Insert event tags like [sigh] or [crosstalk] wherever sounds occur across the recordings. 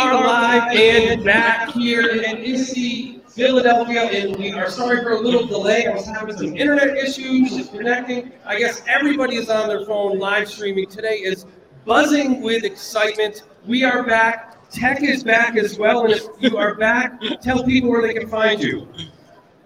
And we are live and back here in ISTE, Philadelphia, and we are sorry for a little delay. I was having some internet issues just connecting. I guess everybody is on their phone live streaming. Today is buzzing with excitement. We are back. Tech is back as well, and if you are back, tell people where they can find you.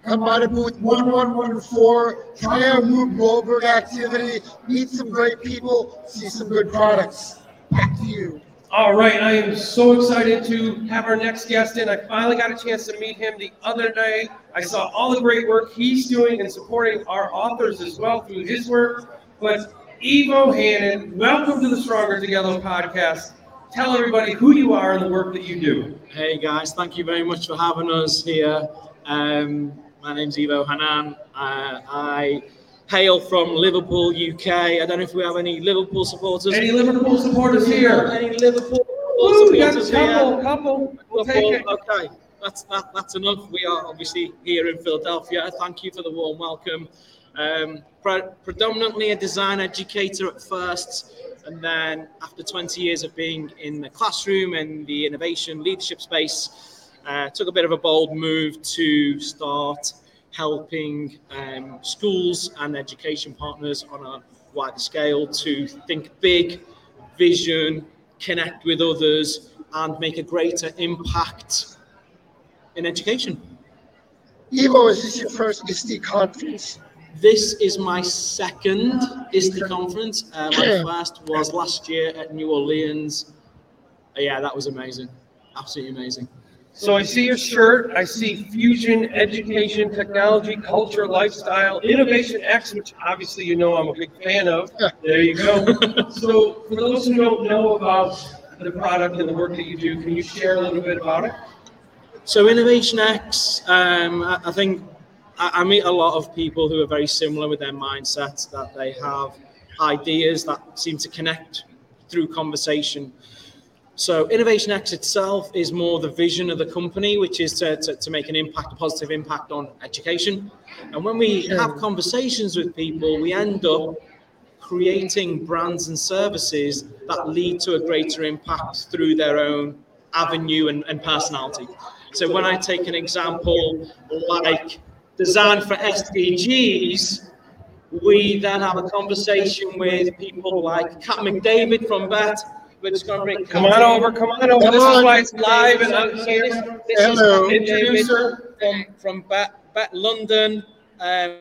Come by the booth 1114, try our Rube Goldberg activity, meet some great people, see some good products. Back to you. All right, I am so excited to have our next guest in. I finally got a chance to meet him the other day. I saw all the great work he's doing and supporting our authors as well through his work. But Evo Hannan, welcome to the Stronger Together podcast. Tell everybody who you are and the work that you do. Hey guys, thank you very much for having us here. Um, my name's Evo Hannan. Uh, I hail from Liverpool, UK. I don't know if we have any Liverpool supporters. Any Liverpool supporters here? Any Liverpool Woo, we got a supporters couple, here? couple. We'll take. Okay, that's that, that's enough. We are obviously here in Philadelphia. Thank you for the warm welcome. Um, pre- predominantly a design educator at first, and then after 20 years of being in the classroom and the innovation leadership space, uh, took a bit of a bold move to start helping um, schools and education partners on a wider scale to think big, vision, connect with others, and make a greater impact in education. Evo, is this your first ISTE conference? This is my second ISTE conference. Uh, my first was last year at New Orleans. Uh, yeah, that was amazing. Absolutely amazing. So I see your shirt, I see fusion, education, technology, culture, lifestyle, innovation X, which obviously you know I'm a big fan of. There you go. So for those who don't know about the product and the work that you do, can you share a little bit about it? So Innovation X, um, I, think I meet a lot of people who are very similar with their mindsets that they have ideas that seem to connect through conversation. So Innovation X itself is more the vision of the company, which is to, to, to make an impact, a positive impact on education. And when we have conversations with people, we end up creating brands and services that lead to a greater impact through their own avenue and, and personality. So when I take an example like design for SDGs, we then have a conversation with people like Kat McDavid from Bett. We're just going to bring Come on over, come on over. This is why it's live and So here. Hello. Kat McDavid Introduce her. from from Bett, Bett London. Um,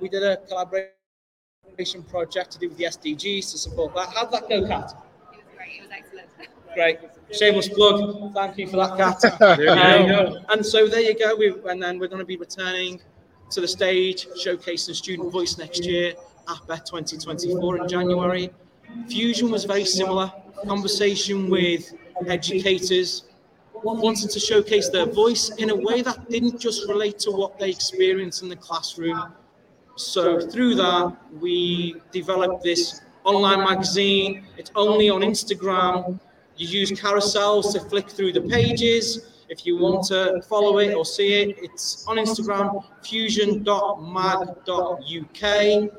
we did a collaboration project to do with the SDGs to support that. How'd that go, Kat? It was great. It was excellent. Great. Shameless plug. Thank you for that, Kat. [laughs] There you Um, go. and so there you go. We, and then we're going to be returning to the stage, showcasing student voice next year at Bett 2024 in January. Fusion was very similar. Conversation with educators, wanting to showcase their voice in a way that didn't just relate to what they experienced in the classroom. So through that, we developed this online magazine. It's only on Instagram. You use carousels to flick through the pages. If you want to follow it or see it, it's on Instagram, fusion.mag.uk.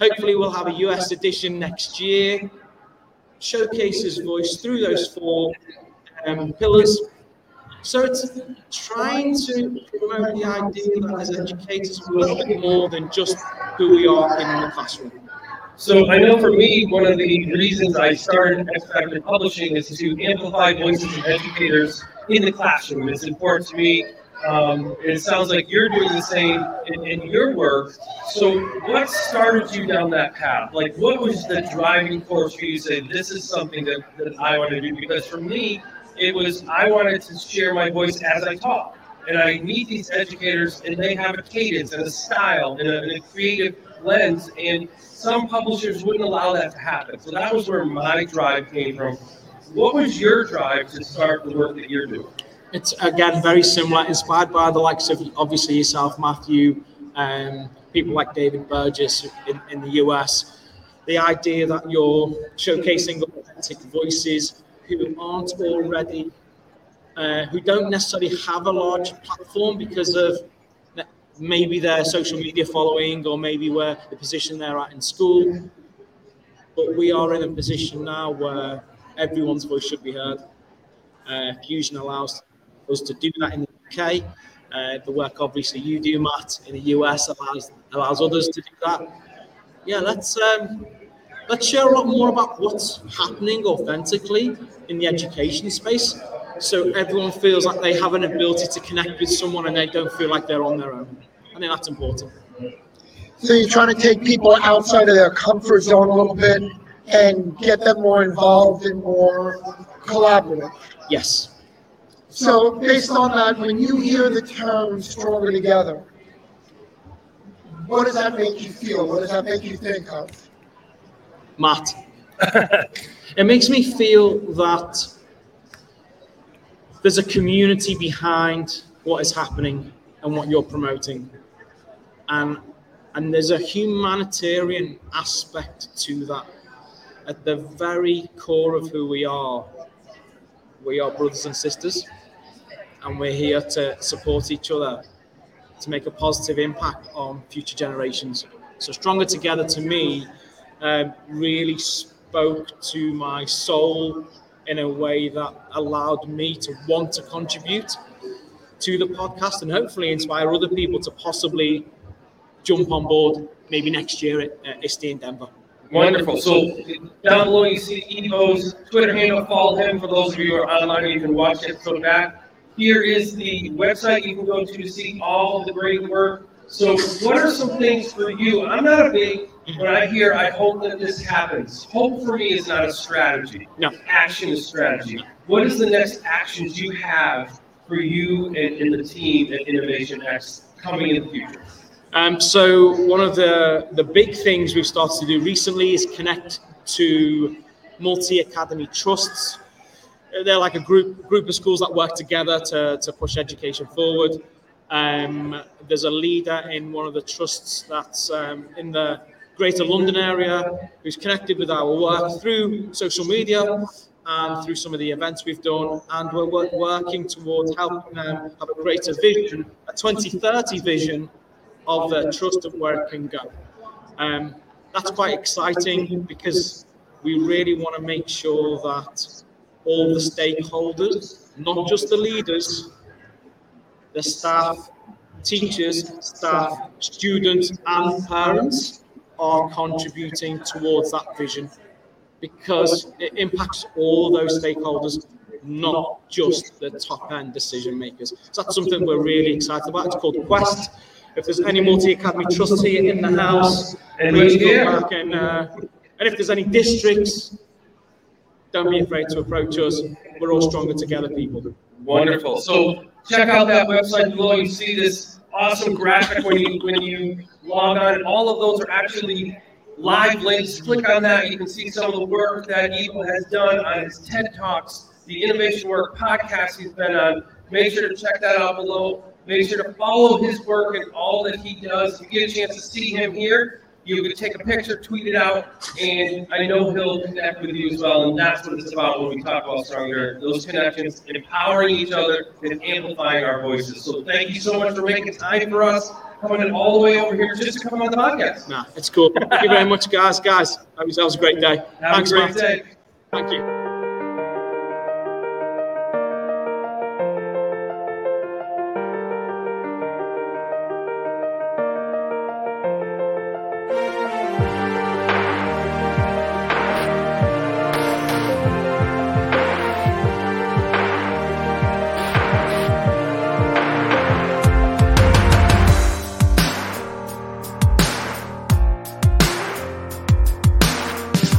Hopefully, we'll have a US edition next year. Showcases voice through those four um, pillars. So it's trying to promote the idea that as educators, we're a bit more than just who we are in the classroom. So I know for me, one of the reasons I started X Publishing is to amplify voices of educators in the classroom. It's important to me. Um, it sounds like you're doing the same in, in your work. So what started you down that path? Like what was the driving force for you to say, this is something that, that I want to do? Because for me, it was, I wanted to share my voice as I talk. And I meet these educators and they have a cadence and a style and a, and a creative lens. And some publishers wouldn't allow that to happen. So that was where my drive came from. What was your drive to start the work that you're doing? It's again very similar, inspired by the likes of obviously yourself, Matthew, um, people like David Burgess in, in the US. The idea that you're showcasing authentic voices who aren't already, uh, who don't necessarily have a large platform because of maybe their social media following or maybe where the position they're at in school. But we are in a position now where everyone's voice should be heard. Uh, Fusion allows us to do that in the UK. Uh, the work obviously you do, Matt, in the US allows allows others to do that. Yeah, let's um, let's share a lot more about what's happening authentically in the education space, so everyone feels like they have an ability to connect with someone and they don't feel like they're on their own. I think that's important. So you're trying to take people outside of their comfort zone a little bit and get them more involved and more collaborative. Yes. So based on that, when you hear the term stronger together, what does that make you feel? What does that make you think of? Matt. it makes me feel that there's a community behind what is happening and what you're promoting. And and there's a humanitarian aspect to that. At the very core of who we are, we are brothers and sisters, and we're here to support each other to make a positive impact on future generations. So, Stronger Together to me um, really spoke to my soul in a way that allowed me to want to contribute to the podcast and hopefully inspire other people to possibly jump on board maybe next year at uh, ISTE in Denver. Wonderful. So down below you see Evo's Twitter handle. Follow him for those of you who are online. You can watch it from back. Here is the website you can go to to see all the great work. So what are some things for you? I'm not a big when I hear I hope that this happens. Hope for me is not a strategy. No. Action is strategy. What is the next actions you have for you and, and the team at Innovation X coming in the future? Um, so one of the the big things we've started to do recently is connect to multi academy trusts. They're like a group group of schools that work together to, to push education forward. Um, there's a leader in one of the trusts that's um, in the Greater London area who's connected with our work through social media and through some of the events we've done, and we're work, working towards helping them have a greater vision, a 2030 vision of the trust of where it can go. Um, that's quite exciting because we really want to make sure that all the stakeholders, not just the leaders, the staff, teachers, staff, students, and parents are contributing towards that vision because it impacts all those stakeholders, not just the top end decision makers. So that's something we're really excited about. It's called Quest. If there's any multi academy trusts here in the house, please come back and, uh, and if there's any districts, don't be afraid to approach us. We're all stronger together, people. Wonderful. So check out that website below. You see this awesome graphic when you when you log on. And all of those are actually live links. Click on that. You can see some of the work that Evo has done on his TED Talks, the Innovation Work podcast he's been on. Make sure to check that out below. Make sure to follow his work and all that he does. If you get a chance to see him here, you can take a picture, tweet it out, and I know he'll connect with you as well. And that's what it's about when we talk about Stronger. Those connections, empowering each other, and amplifying our voices. So thank you so much for making time for us, coming all the way over here just to come on the podcast. Nah, it's cool. Thank you very much, guys. Guys, that was, that was a great day. Have Thanks, a great Matt. day. Thank you.